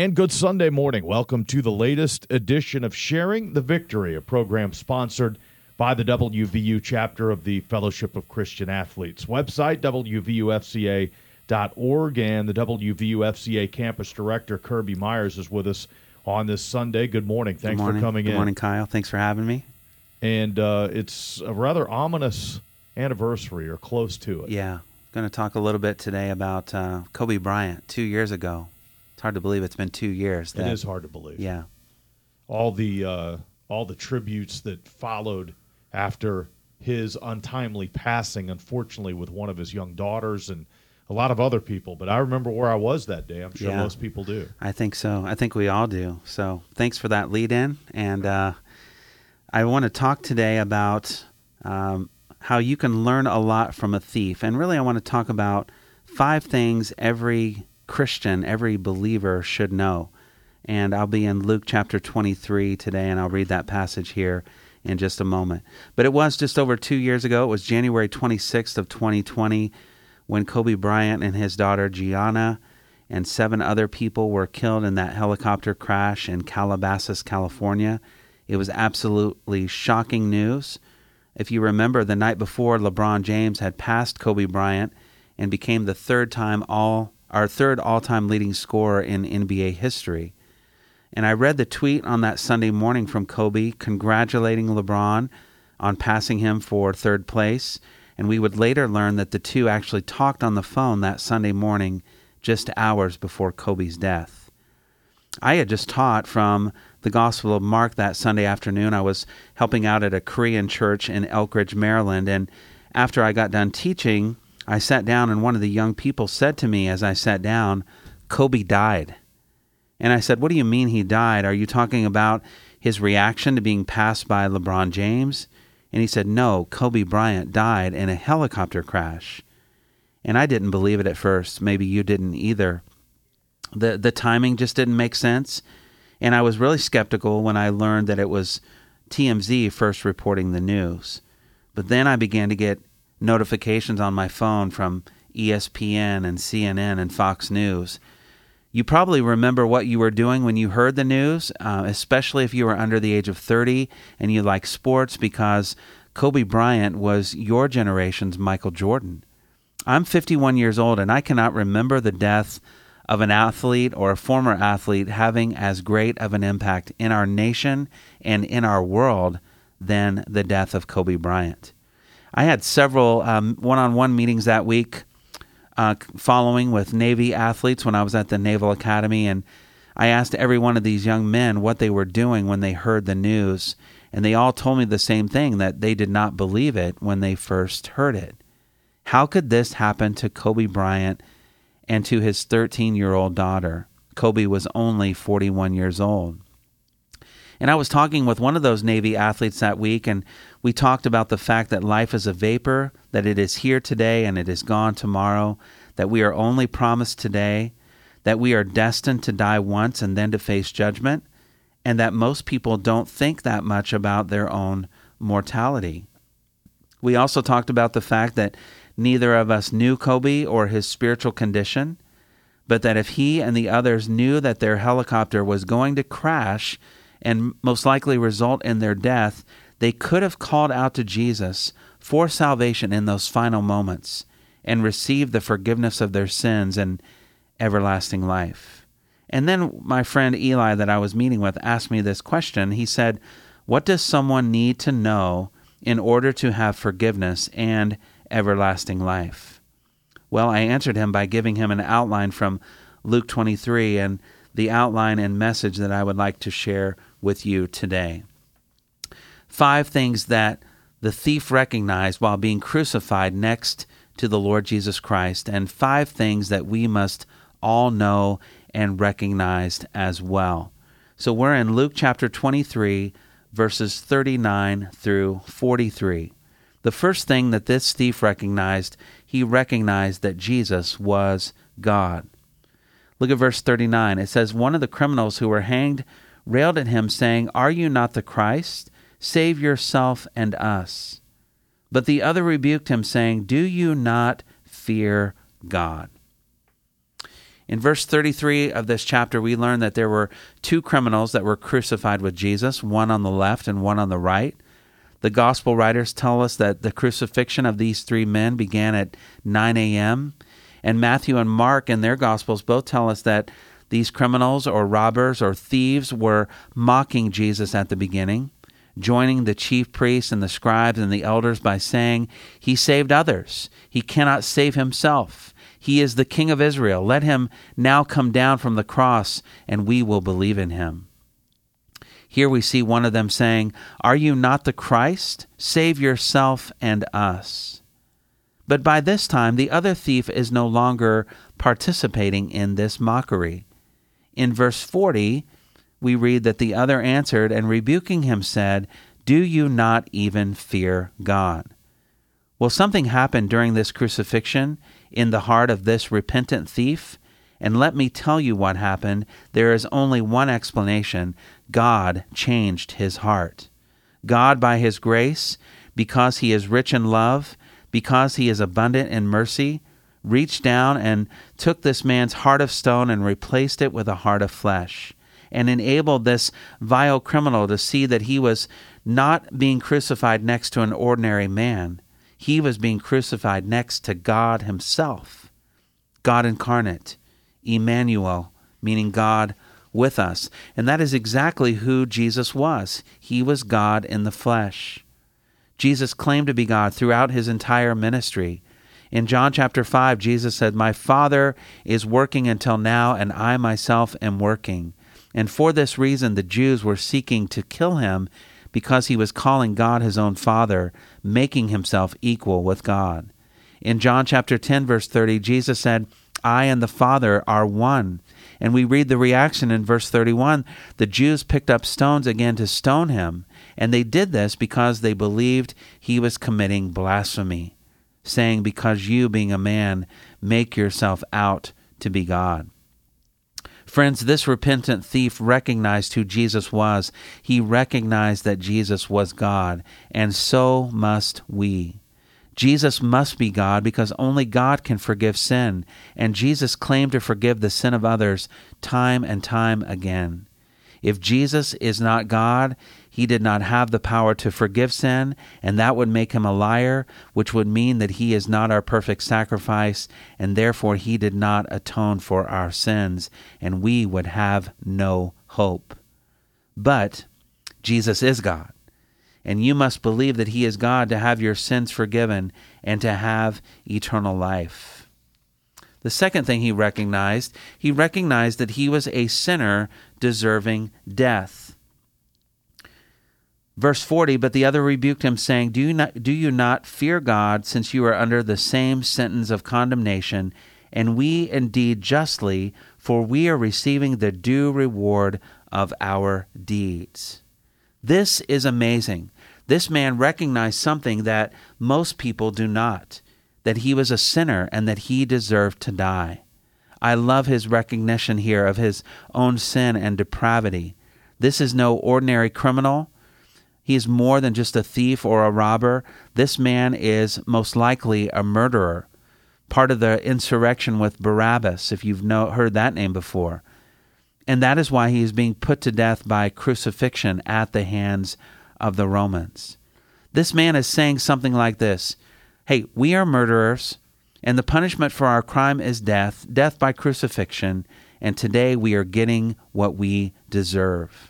And good Sunday morning. Welcome to the latest edition of Sharing the Victory, a program sponsored by the WVU chapter of the Fellowship of Christian Athletes. Website WVUFCA.org and the WVUFCA campus director Kirby Myers is with us on this Sunday. Good morning. Thanks Good morning. for coming Good in. Good morning, Kyle. Thanks for having me. And uh, it's a rather ominous anniversary or close to it. Yeah, going to talk a little bit today about uh, Kobe Bryant. Two years ago, it's hard to believe it's been two years. It is hard to believe. Yeah, all the uh, all the tributes that followed after his untimely passing, unfortunately, with one of his young daughters and a lot of other people. But I remember where I was that day. I'm sure Yeah. most people do. I think so. I think we all do. So thanks for that lead in. And uh, I want to talk today about um, how you can learn a lot from a thief. And really, I want to talk about five things every Christian, every believer should know. And I'll be in Luke chapter 23 today, and I'll read that passage here in just a moment. But it was just over two years ago. It was January 26th of 2020 when Kobe Bryant and his daughter Gianna and seven other people were killed in that helicopter crash in Calabasas, California. It was absolutely shocking news. If you remember, the night before, LeBron James had passed Kobe Bryant and became the third time all our third all-time leading scorer in NBA history. And I read the tweet on that Sunday morning from Kobe congratulating LeBron on passing him for third place. And we would later learn that the two actually talked on the phone that Sunday morning, just hours before Kobe's death. I had just taught from the Gospel of Mark that Sunday afternoon. I was helping out at a Korean church in Elkridge, Maryland. And after I got done teaching, I sat down, and one of the young people said to me as I sat down, Kobe died. And I said, What do you mean he died? Are you talking about his reaction to being passed by LeBron James? And he said, No, Kobe Bryant died in a helicopter crash. And I didn't believe it at first. Maybe you didn't either. The, the timing just didn't make sense. And I was really skeptical when I learned that it was TMZ first reporting the news. But then I began to get notifications on my phone from ESPN and CNN and Fox News. You probably remember what you were doing when you heard the news, uh, especially if you were under the age of 30 and you like sports, because Kobe Bryant was your generation's Michael Jordan. I'm 51 years old and I cannot remember the death of an athlete or a former athlete having as great of an impact in our nation and in our world than the death of Kobe Bryant. I had several one on one meetings that week uh, following with Navy athletes when I was at the Naval Academy, and I asked every one of these young men what they were doing when they heard the news, and they all told me the same thing that they did not believe it when they first heard it. How could this happen to Kobe Bryant and to his 13 year old daughter? Kobe was only 41 years old. And I was talking with one of those Navy athletes that week, and we talked about the fact that life is a vapor, that it is here today and it is gone tomorrow, that we are only promised today, that we are destined to die once and then to face judgment, and that most people don't think that much about their own mortality. We also talked about the fact that neither of us knew Kobe or his spiritual condition, but that if he and the others knew that their helicopter was going to crash, and most likely result in their death, they could have called out to Jesus for salvation in those final moments and received the forgiveness of their sins and everlasting life. And then my friend Eli, that I was meeting with, asked me this question. He said, What does someone need to know in order to have forgiveness and everlasting life? Well, I answered him by giving him an outline from Luke 23 and the outline and message that I would like to share with you today. Five things that the thief recognized while being crucified next to the Lord Jesus Christ, and five things that we must all know and recognize as well. So we're in Luke chapter 23, verses 39 through 43. The first thing that this thief recognized, he recognized that Jesus was God. Look at verse 39. It says, One of the criminals who were hanged railed at him, saying, Are you not the Christ? Save yourself and us. But the other rebuked him, saying, Do you not fear God? In verse 33 of this chapter, we learn that there were two criminals that were crucified with Jesus, one on the left and one on the right. The gospel writers tell us that the crucifixion of these three men began at 9 a.m. And Matthew and Mark in their gospels both tell us that these criminals or robbers or thieves were mocking Jesus at the beginning, joining the chief priests and the scribes and the elders by saying, He saved others. He cannot save himself. He is the King of Israel. Let him now come down from the cross, and we will believe in him. Here we see one of them saying, Are you not the Christ? Save yourself and us. But by this time, the other thief is no longer participating in this mockery. In verse 40, we read that the other answered and rebuking him said, Do you not even fear God? Well, something happened during this crucifixion in the heart of this repentant thief. And let me tell you what happened. There is only one explanation God changed his heart. God, by his grace, because he is rich in love, because he is abundant in mercy, reached down and took this man's heart of stone and replaced it with a heart of flesh, and enabled this vile criminal to see that he was not being crucified next to an ordinary man he was being crucified next to God Himself, God incarnate, Emmanuel, meaning God with us. And that is exactly who Jesus was. He was God in the flesh. Jesus claimed to be God throughout his entire ministry. In John chapter 5, Jesus said, My Father is working until now, and I myself am working. And for this reason, the Jews were seeking to kill him because he was calling God his own Father, making himself equal with God. In John chapter 10, verse 30, Jesus said, I and the Father are one. And we read the reaction in verse 31 the Jews picked up stones again to stone him, and they did this because they believed he was committing blasphemy, saying, Because you, being a man, make yourself out to be God. Friends, this repentant thief recognized who Jesus was. He recognized that Jesus was God, and so must we. Jesus must be God because only God can forgive sin, and Jesus claimed to forgive the sin of others time and time again. If Jesus is not God, he did not have the power to forgive sin, and that would make him a liar, which would mean that he is not our perfect sacrifice, and therefore he did not atone for our sins, and we would have no hope. But Jesus is God, and you must believe that he is God to have your sins forgiven and to have eternal life. The second thing he recognized, he recognized that he was a sinner deserving death. Verse 40 But the other rebuked him, saying, do you, not, do you not fear God, since you are under the same sentence of condemnation? And we indeed justly, for we are receiving the due reward of our deeds. This is amazing. This man recognized something that most people do not that he was a sinner and that he deserved to die. I love his recognition here of his own sin and depravity. This is no ordinary criminal. He is more than just a thief or a robber. This man is most likely a murderer, part of the insurrection with Barabbas, if you've know, heard that name before. And that is why he is being put to death by crucifixion at the hands of the Romans. This man is saying something like this Hey, we are murderers, and the punishment for our crime is death, death by crucifixion, and today we are getting what we deserve.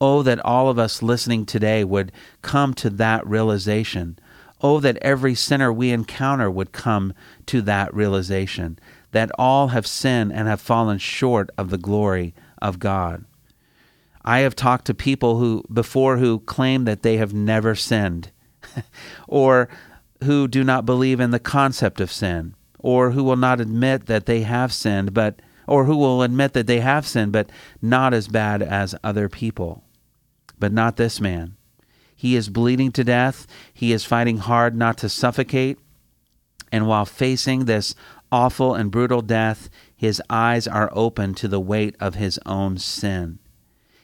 Oh, that all of us listening today would come to that realization. Oh, that every sinner we encounter would come to that realization that all have sinned and have fallen short of the glory of God. I have talked to people who before who claim that they have never sinned or who do not believe in the concept of sin or who will not admit that they have sinned but or who will admit that they have sinned but not as bad as other people but not this man. He is bleeding to death. He is fighting hard not to suffocate. And while facing this awful and brutal death, his eyes are open to the weight of his own sin.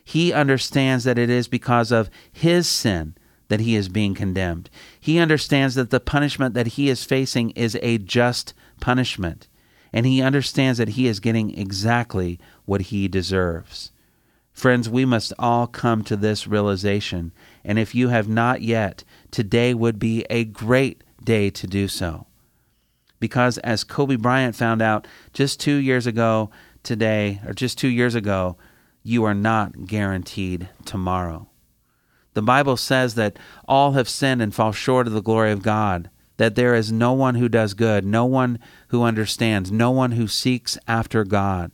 He understands that it is because of his sin that he is being condemned. He understands that the punishment that he is facing is a just punishment. and he understands that he is getting exactly what he deserves. Friends, we must all come to this realization, and if you have not yet, today would be a great day to do so. Because as Kobe Bryant found out just two years ago today, or just two years ago, you are not guaranteed tomorrow. The Bible says that all have sinned and fall short of the glory of God, that there is no one who does good, no one who understands, no one who seeks after God,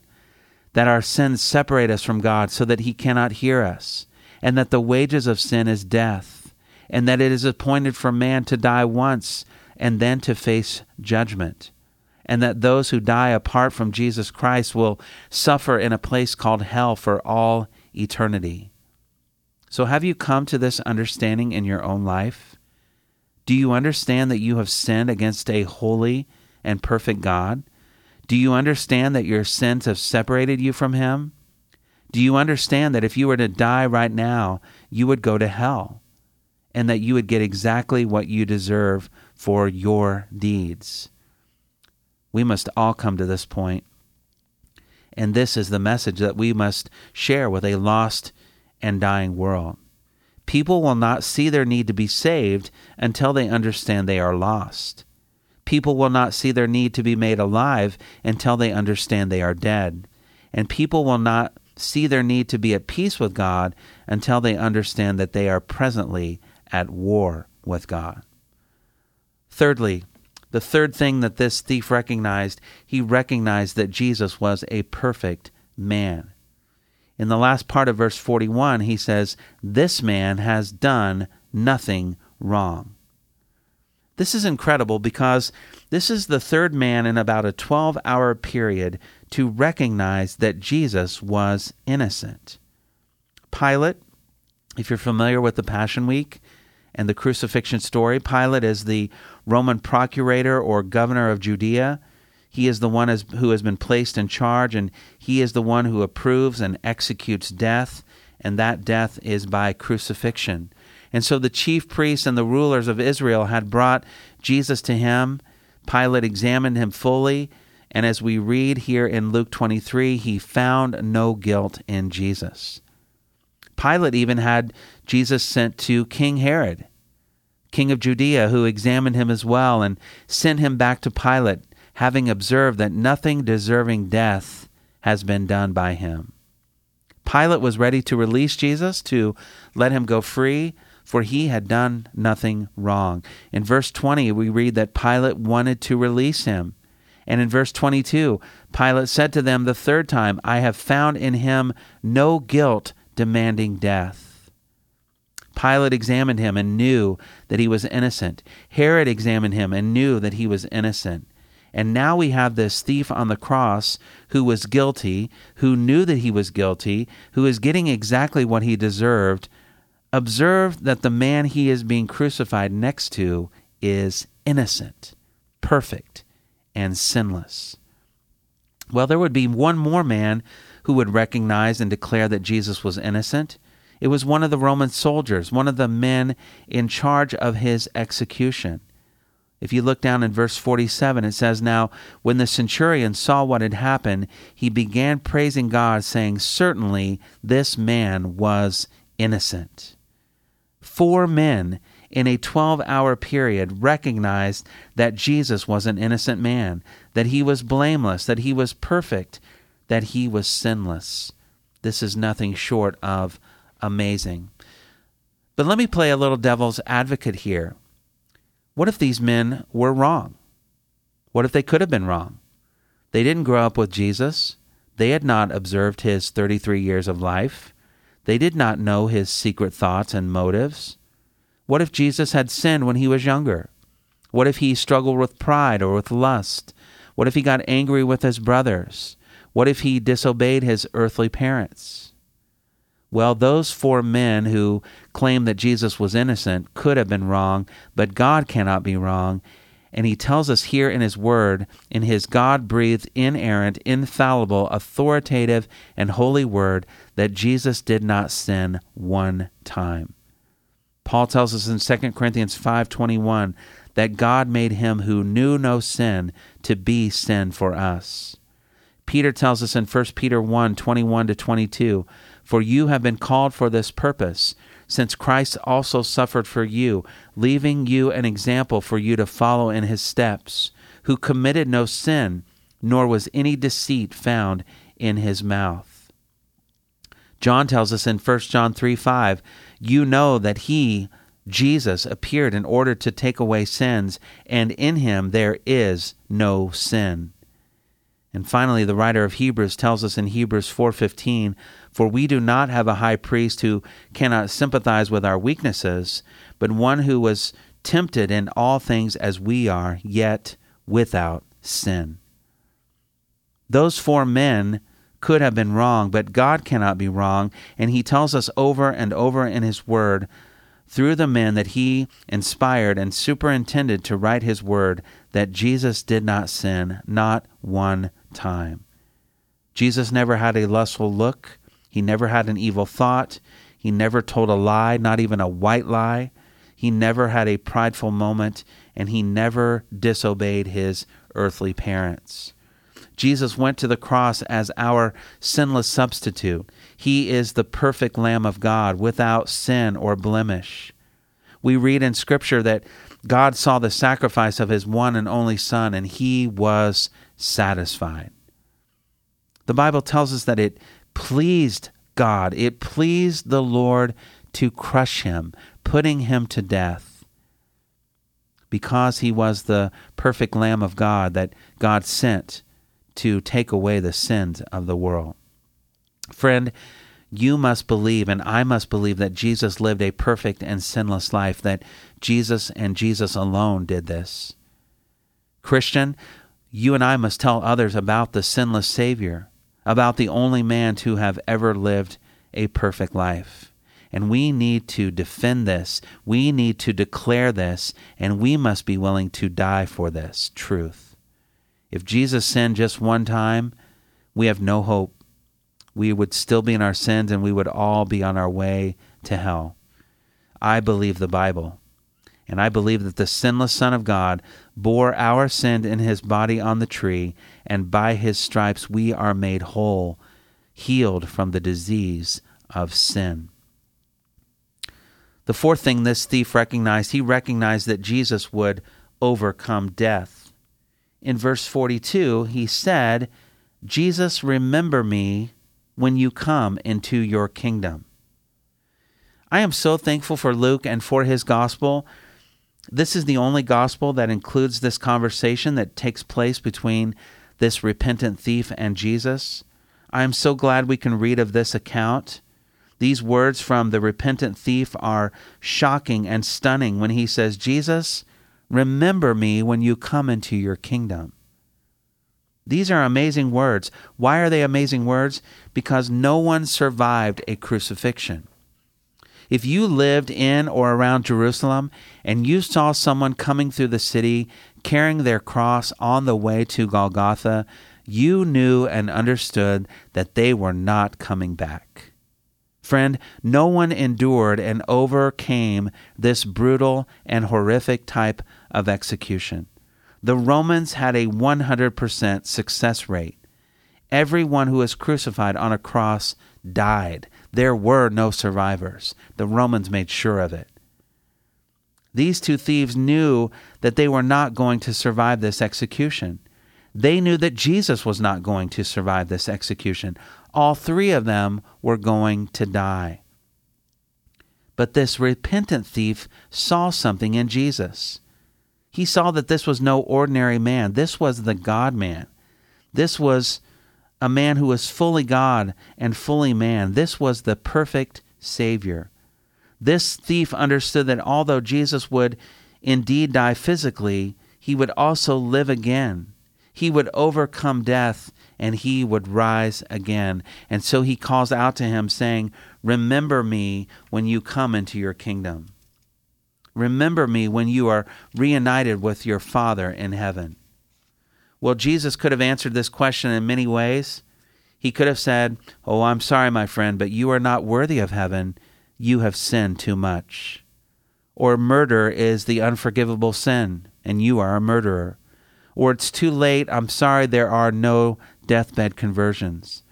that our sins separate us from God so that He cannot hear us, and that the wages of sin is death, and that it is appointed for man to die once and then to face judgment, and that those who die apart from Jesus Christ will suffer in a place called hell for all eternity. So, have you come to this understanding in your own life? Do you understand that you have sinned against a holy and perfect God? Do you understand that your sins have separated you from Him? Do you understand that if you were to die right now, you would go to hell and that you would get exactly what you deserve for your deeds? We must all come to this point. And this is the message that we must share with a lost and dying world. People will not see their need to be saved until they understand they are lost. People will not see their need to be made alive until they understand they are dead. And people will not see their need to be at peace with God until they understand that they are presently at war with God. Thirdly, the third thing that this thief recognized, he recognized that Jesus was a perfect man. In the last part of verse 41, he says, This man has done nothing wrong. This is incredible because this is the third man in about a 12 hour period to recognize that Jesus was innocent. Pilate, if you're familiar with the Passion Week and the crucifixion story, Pilate is the Roman procurator or governor of Judea. He is the one who has been placed in charge, and he is the one who approves and executes death, and that death is by crucifixion. And so the chief priests and the rulers of Israel had brought Jesus to him. Pilate examined him fully, and as we read here in Luke 23, he found no guilt in Jesus. Pilate even had Jesus sent to King Herod, king of Judea, who examined him as well and sent him back to Pilate having observed that nothing deserving death has been done by him. Pilate was ready to release Jesus, to let him go free, for he had done nothing wrong. In verse 20, we read that Pilate wanted to release him. And in verse 22, Pilate said to them the third time, I have found in him no guilt demanding death. Pilate examined him and knew that he was innocent. Herod examined him and knew that he was innocent. And now we have this thief on the cross who was guilty, who knew that he was guilty, who is getting exactly what he deserved. Observe that the man he is being crucified next to is innocent, perfect, and sinless. Well, there would be one more man who would recognize and declare that Jesus was innocent. It was one of the Roman soldiers, one of the men in charge of his execution. If you look down in verse 47, it says, Now, when the centurion saw what had happened, he began praising God, saying, Certainly this man was innocent. Four men in a 12 hour period recognized that Jesus was an innocent man, that he was blameless, that he was perfect, that he was sinless. This is nothing short of amazing. But let me play a little devil's advocate here. What if these men were wrong? What if they could have been wrong? They didn't grow up with Jesus. They had not observed his 33 years of life. They did not know his secret thoughts and motives. What if Jesus had sinned when he was younger? What if he struggled with pride or with lust? What if he got angry with his brothers? What if he disobeyed his earthly parents? Well, those four men who claim that Jesus was innocent could have been wrong, but God cannot be wrong. And he tells us here in his word, in his God breathed, inerrant, infallible, authoritative, and holy word, that Jesus did not sin one time. Paul tells us in 2 Corinthians 5:21 that God made him who knew no sin to be sin for us. Peter tells us in 1 Peter 1 21 to 22, For you have been called for this purpose, since Christ also suffered for you, leaving you an example for you to follow in his steps, who committed no sin, nor was any deceit found in his mouth. John tells us in 1 John 3 5, You know that he, Jesus, appeared in order to take away sins, and in him there is no sin. And finally, the writer of Hebrews tells us in Hebrews 4:15, "For we do not have a high priest who cannot sympathize with our weaknesses, but one who was tempted in all things as we are, yet without sin." Those four men could have been wrong, but God cannot be wrong, and he tells us over and over in his word through the men that he inspired and superintended to write his word that Jesus did not sin, not one time. Jesus never had a lustful look. He never had an evil thought. He never told a lie, not even a white lie. He never had a prideful moment, and he never disobeyed his earthly parents. Jesus went to the cross as our sinless substitute. He is the perfect Lamb of God without sin or blemish. We read in Scripture that God saw the sacrifice of his one and only Son, and he was satisfied. The Bible tells us that it pleased God, it pleased the Lord to crush him, putting him to death. Because he was the perfect Lamb of God that God sent to take away the sins of the world. Friend, you must believe, and I must believe, that Jesus lived a perfect and sinless life, that Jesus and Jesus alone did this. Christian, you and I must tell others about the sinless Savior, about the only man to have ever lived a perfect life. And we need to defend this. We need to declare this, and we must be willing to die for this truth. If Jesus sinned just one time, we have no hope. We would still be in our sins and we would all be on our way to hell. I believe the Bible. And I believe that the sinless Son of God bore our sin in his body on the tree, and by his stripes we are made whole, healed from the disease of sin. The fourth thing this thief recognized, he recognized that Jesus would overcome death in verse 42, he said, Jesus, remember me when you come into your kingdom. I am so thankful for Luke and for his gospel. This is the only gospel that includes this conversation that takes place between this repentant thief and Jesus. I am so glad we can read of this account. These words from the repentant thief are shocking and stunning when he says, Jesus, Remember me when you come into your kingdom. These are amazing words. Why are they amazing words? Because no one survived a crucifixion. If you lived in or around Jerusalem and you saw someone coming through the city carrying their cross on the way to Golgotha, you knew and understood that they were not coming back. Friend, no one endured and overcame this brutal and horrific type of execution. The Romans had a 100% success rate. Everyone who was crucified on a cross died. There were no survivors. The Romans made sure of it. These two thieves knew that they were not going to survive this execution. They knew that Jesus was not going to survive this execution. All three of them were going to die. But this repentant thief saw something in Jesus. He saw that this was no ordinary man. This was the God man. This was a man who was fully God and fully man. This was the perfect Savior. This thief understood that although Jesus would indeed die physically, he would also live again. He would overcome death and he would rise again. And so he calls out to him, saying, Remember me when you come into your kingdom. Remember me when you are reunited with your Father in heaven. Well, Jesus could have answered this question in many ways. He could have said, Oh, I'm sorry, my friend, but you are not worthy of heaven. You have sinned too much. Or murder is the unforgivable sin. and you are a murderer. Or it's too late, I'm sorry, there are no deathbed conversions.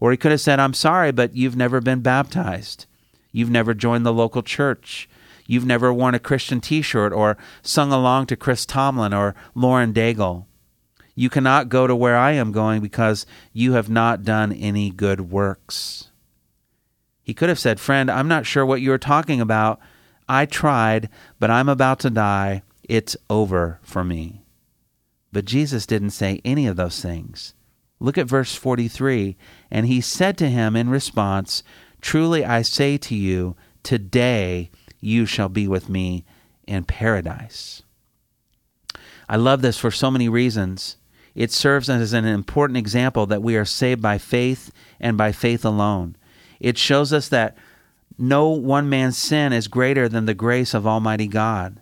Or he could have said, I'm sorry, but you've never been baptized. You've never joined the local church. You've never worn a Christian t shirt or sung along to Chris Tomlin or Lauren Daigle. You cannot go to where I am going because you have not done any good works. He could have said, Friend, I'm not sure what you're talking about. I tried, but I'm about to die. It's over for me. But Jesus didn't say any of those things. Look at verse 43. And he said to him in response, Truly I say to you, today you shall be with me in paradise. I love this for so many reasons. It serves as an important example that we are saved by faith and by faith alone. It shows us that no one man's sin is greater than the grace of Almighty God.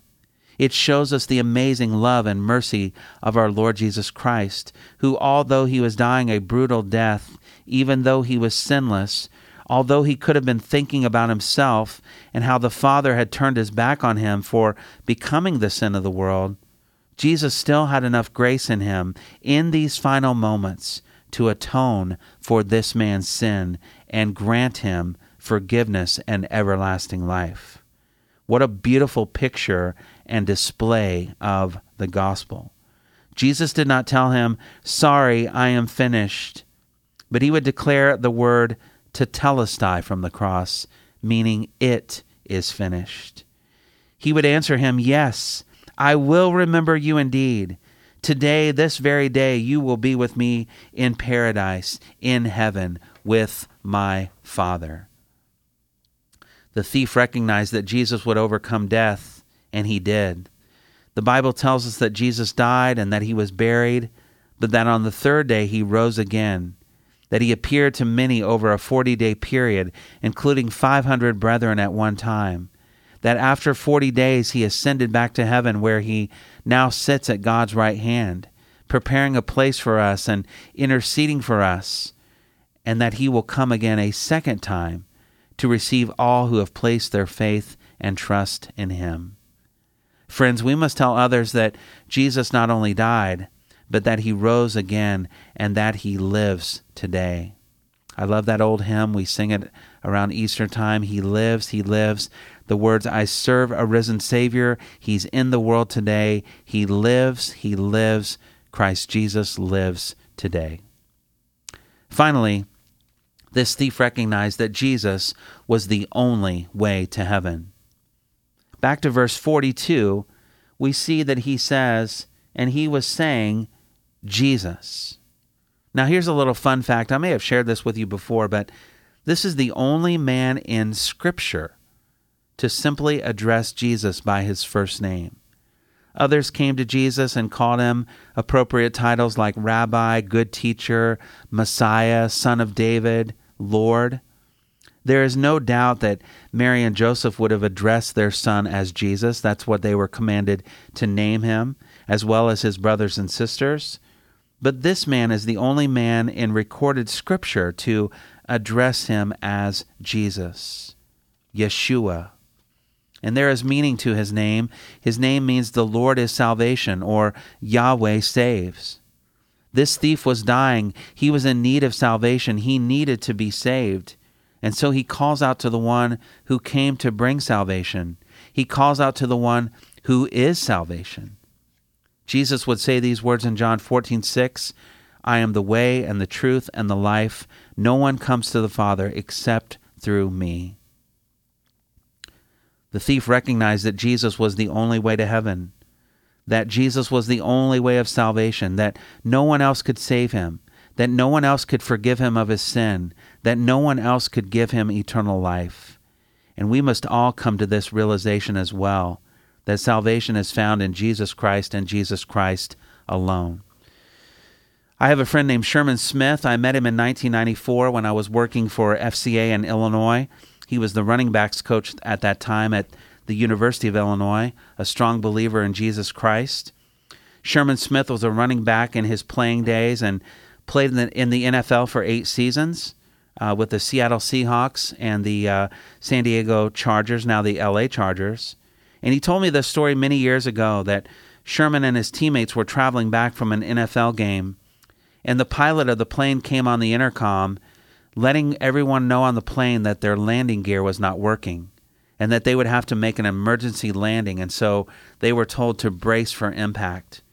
It shows us the amazing love and mercy of our Lord Jesus Christ, who, although he was dying a brutal death, even though he was sinless, although he could have been thinking about himself and how the Father had turned his back on him for becoming the sin of the world, Jesus still had enough grace in him in these final moments to atone for this man's sin and grant him forgiveness and everlasting life. What a beautiful picture and display of the gospel. Jesus did not tell him, Sorry, I am finished, but he would declare the word tetelestai from the cross, meaning it is finished. He would answer him, Yes, I will remember you indeed. Today, this very day, you will be with me in paradise, in heaven, with my Father. The thief recognized that Jesus would overcome death, and he did. The Bible tells us that Jesus died and that he was buried, but that on the third day he rose again, that he appeared to many over a 40 day period, including 500 brethren at one time, that after 40 days he ascended back to heaven where he now sits at God's right hand, preparing a place for us and interceding for us, and that he will come again a second time to receive all who have placed their faith and trust in him. Friends, we must tell others that Jesus not only died, but that he rose again and that he lives today. I love that old hymn. We sing it around Easter time. He lives, he lives. The words, I serve a risen Savior. He's in the world today. He lives, he lives. Christ Jesus lives today. Finally, this thief recognized that Jesus was the only way to heaven. Back to verse 42, we see that he says, and he was saying, Jesus. Now, here's a little fun fact. I may have shared this with you before, but this is the only man in Scripture to simply address Jesus by his first name. Others came to Jesus and called him appropriate titles like Rabbi, Good Teacher, Messiah, Son of David, Lord. There is no doubt that Mary and Joseph would have addressed their son as Jesus. That's what they were commanded to name him, as well as his brothers and sisters. But this man is the only man in recorded scripture to address him as Jesus, Yeshua. And there is meaning to his name. His name means the Lord is salvation, or Yahweh saves. This thief was dying. He was in need of salvation. He needed to be saved. And so he calls out to the one who came to bring salvation. He calls out to the one who is salvation. Jesus would say these words in John 14, 6, I am the way and the truth and the life. No one comes to the Father except through me. The thief recognized that Jesus was the only way to heaven that Jesus was the only way of salvation, that no one else could save him, that no one else could forgive him of his sin, that no one else could give him eternal life. And we must all come to this realization as well that salvation is found in Jesus Christ and Jesus Christ alone. I have a friend named Sherman Smith. I met him in 1994 when I was working for FCA in Illinois. He was the running backs coach at that time at the University of Illinois, a strong believer in Jesus Christ. Sherman Smith was a running back in his playing days and played in the, in the NFL for eight seasons uh, with the Seattle Seahawks and the uh, San Diego Chargers, now the LA Chargers. And he told me this story many years ago that Sherman and his teammates were traveling back from an NFL game, and the pilot of the plane came on the intercom, letting everyone know on the plane that their landing gear was not working and that they would have to make an emergency landing. And so they were told to brace for impact.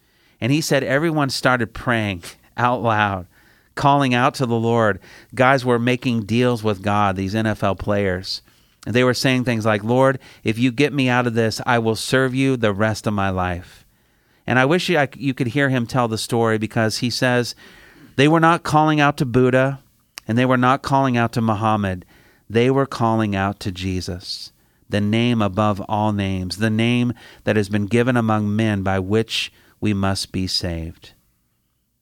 And he said everyone started praying out loud, calling out to the Lord. Guys were making deals with God, these NFL players. And they were saying things like, Lord, if you get me out of this, I will serve you the rest of my life. And I wish you, you could hear him tell the story because he says they were not calling out to Buddha and they were not calling out to Muhammad. They were calling out to Jesus the name above all names, the name that has been given among men by which we must be saved.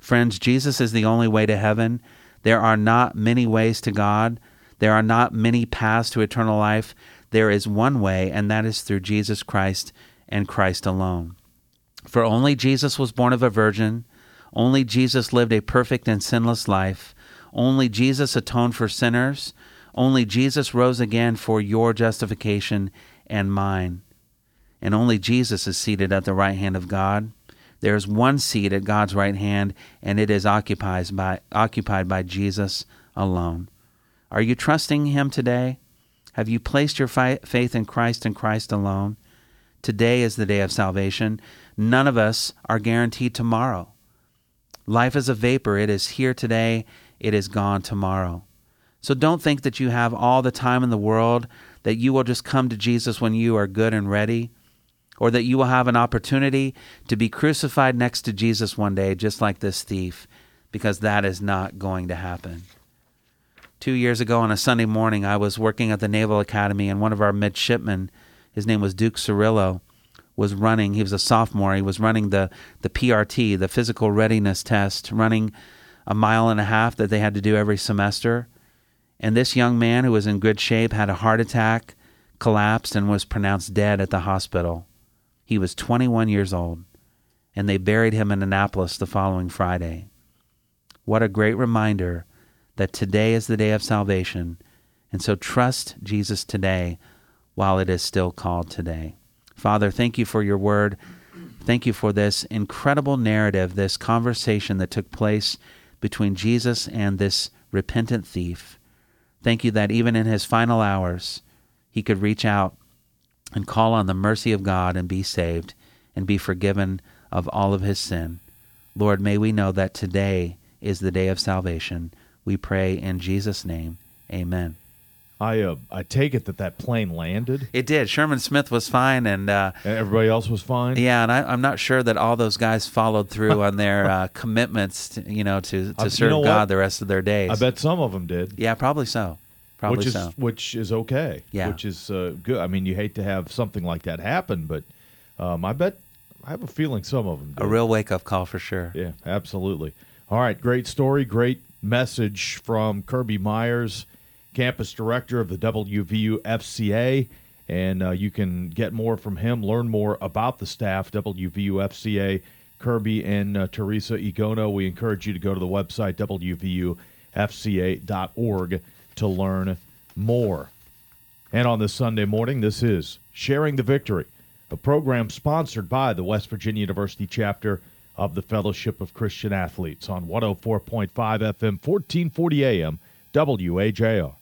Friends, Jesus is the only way to heaven. There are not many ways to God. There are not many paths to eternal life. There is one way, and that is through Jesus Christ and Christ alone. For only Jesus was born of a virgin. Only Jesus lived a perfect and sinless life. Only Jesus atoned for sinners. Only Jesus rose again for your justification and mine. And only Jesus is seated at the right hand of God. There is one seat at God's right hand, and it is occupied by, occupied by Jesus alone. Are you trusting Him today? Have you placed your fi- faith in Christ and Christ alone? Today is the day of salvation. None of us are guaranteed tomorrow. Life is a vapor. It is here today, it is gone tomorrow. So don't think that you have all the time in the world, that you will just come to Jesus when you are good and ready, or that you will have an opportunity to be crucified next to Jesus one day, just like this thief, because that is not going to happen. Two years ago on a Sunday morning, I was working at the Naval Academy, and one of our midshipmen, his name was Duke Cirillo, was running. He was a sophomore. He was running the, the PRT, the physical readiness test, running a mile and a half that they had to do every semester. And this young man, who was in good shape, had a heart attack, collapsed, and was pronounced dead at the hospital. He was 21 years old, and they buried him in Annapolis the following Friday. What a great reminder that today is the day of salvation, and so trust Jesus today while it is still called today. Father, thank you for your word. Thank you for this incredible narrative, this conversation that took place between Jesus and this repentant thief. Thank you that even in his final hours, he could reach out and call on the mercy of God and be saved and be forgiven of all of his sin. Lord, may we know that today is the day of salvation. We pray in Jesus' name. Amen. I uh, I take it that that plane landed. It did. Sherman Smith was fine, and uh, everybody else was fine. Yeah, and I, am not sure that all those guys followed through on their uh, commitments, to, you know, to to serve you know God the rest of their days. I bet some of them did. Yeah, probably so. Probably which is so. which is okay. Yeah, which is uh, good. I mean, you hate to have something like that happen, but um, I bet I have a feeling some of them. Did. A real wake up call for sure. Yeah, absolutely. All right, great story, great message from Kirby Myers campus director of the WVU FCA. And uh, you can get more from him, learn more about the staff, WVU FCA, Kirby and uh, Teresa Igono. We encourage you to go to the website, WVUFCA.org, to learn more. And on this Sunday morning, this is Sharing the Victory, a program sponsored by the West Virginia University chapter of the Fellowship of Christian Athletes on 104.5 FM, 1440 AM, WAJR.